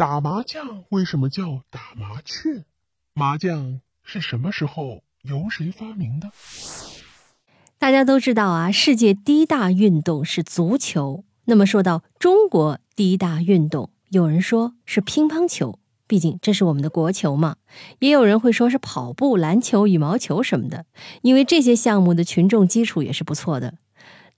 打麻将为什么叫打麻雀？麻将是什么时候由谁发明的？大家都知道啊，世界第一大运动是足球。那么说到中国第一大运动，有人说是乒乓球，毕竟这是我们的国球嘛。也有人会说是跑步、篮球、羽毛球什么的，因为这些项目的群众基础也是不错的。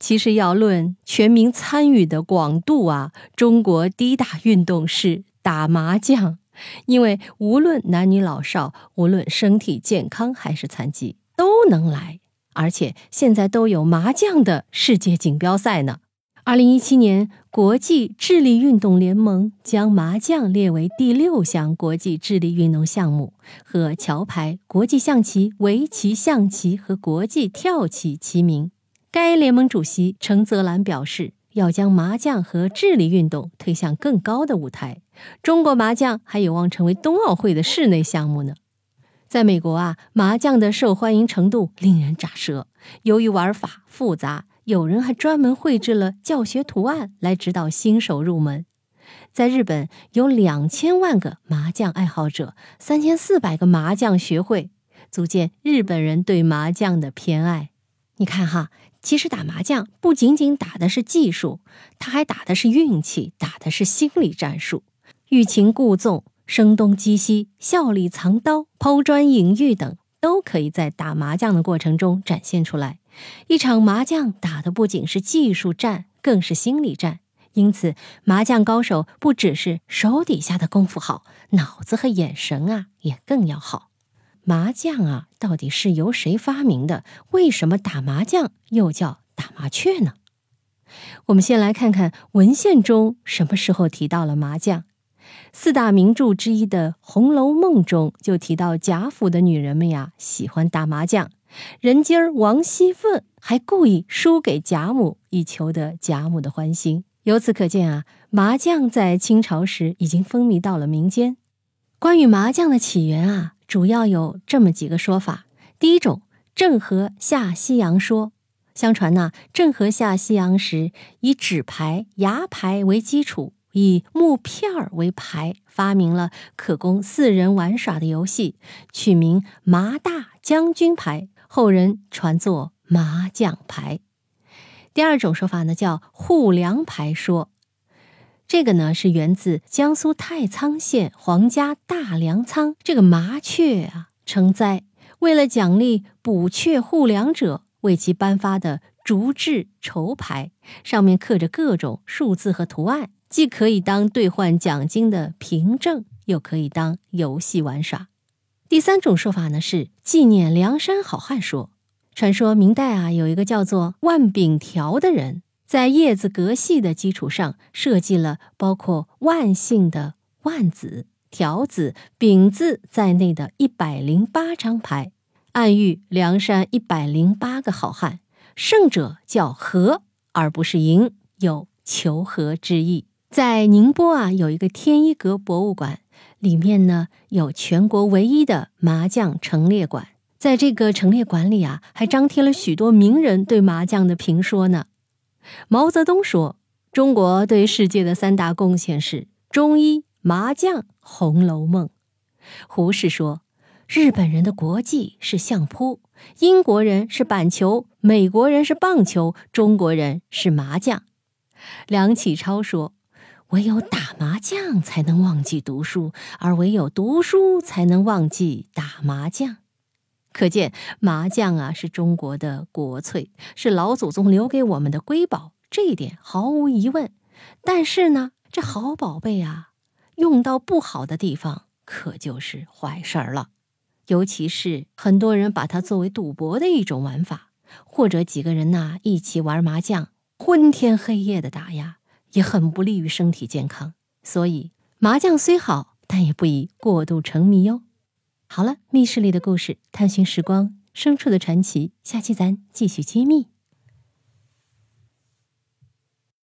其实要论全民参与的广度啊，中国第一大运动是打麻将，因为无论男女老少，无论身体健康还是残疾，都能来，而且现在都有麻将的世界锦标赛呢。二零一七年，国际智力运动联盟将麻将列为第六项国际智力运动项目，和桥牌、国际象棋、围棋、象棋和国际跳棋齐名。该联盟主席程泽兰表示，要将麻将和智力运动推向更高的舞台。中国麻将还有望成为冬奥会的室内项目呢。在美国啊，麻将的受欢迎程度令人咋舌。由于玩法复杂，有人还专门绘制了教学图案来指导新手入门。在日本，有两千万个麻将爱好者，三千四百个麻将学会，足见日本人对麻将的偏爱。你看哈。其实打麻将不仅仅打的是技术，他还打的是运气，打的是心理战术。欲擒故纵、声东击西、笑里藏刀、抛砖引玉等，都可以在打麻将的过程中展现出来。一场麻将打的不仅是技术战，更是心理战。因此，麻将高手不只是手底下的功夫好，脑子和眼神啊也更要好。麻将啊，到底是由谁发明的？为什么打麻将又叫打麻雀呢？我们先来看看文献中什么时候提到了麻将。四大名著之一的《红楼梦》中就提到贾府的女人们呀喜欢打麻将，人精儿王熙凤还故意输给贾母，以求得贾母的欢心。由此可见啊，麻将在清朝时已经风靡到了民间。关于麻将的起源啊。主要有这么几个说法。第一种，郑和下西洋说。相传呢，郑和下西洋时，以纸牌、牙牌为基础，以木片儿为牌，发明了可供四人玩耍的游戏，取名麻大将军牌，后人传作麻将牌。第二种说法呢，叫护粮牌说。这个呢是源自江苏太仓县皇家大粮仓这个麻雀啊成灾，为了奖励捕雀护粮者，为其颁发的竹制绸牌，上面刻着各种数字和图案，既可以当兑换奖金的凭证，又可以当游戏玩耍。第三种说法呢是纪念梁山好汉说，传说明代啊有一个叫做万柄条的人。在叶子格系的基础上，设计了包括万姓的万字、条子、丙字在内的一百零八张牌，暗喻梁山一百零八个好汉，胜者叫和，而不是赢，有求和之意。在宁波啊，有一个天一阁博物馆，里面呢有全国唯一的麻将陈列馆，在这个陈列馆里啊，还张贴了许多名人对麻将的评说呢。毛泽东说：“中国对世界的三大贡献是中医、麻将、《红楼梦》。”胡适说：“日本人的国际是相扑，英国人是板球，美国人是棒球，中国人是麻将。”梁启超说：“唯有打麻将才能忘记读书，而唯有读书才能忘记打麻将。”可见麻将啊，是中国的国粹，是老祖宗留给我们的瑰宝，这一点毫无疑问。但是呢，这好宝贝啊，用到不好的地方，可就是坏事儿了。尤其是很多人把它作为赌博的一种玩法，或者几个人呐一起玩麻将，昏天黑夜的打呀，也很不利于身体健康。所以，麻将虽好，但也不宜过度沉迷哟。好了，密室里的故事，探寻时光深处的传奇，下期咱继续揭秘。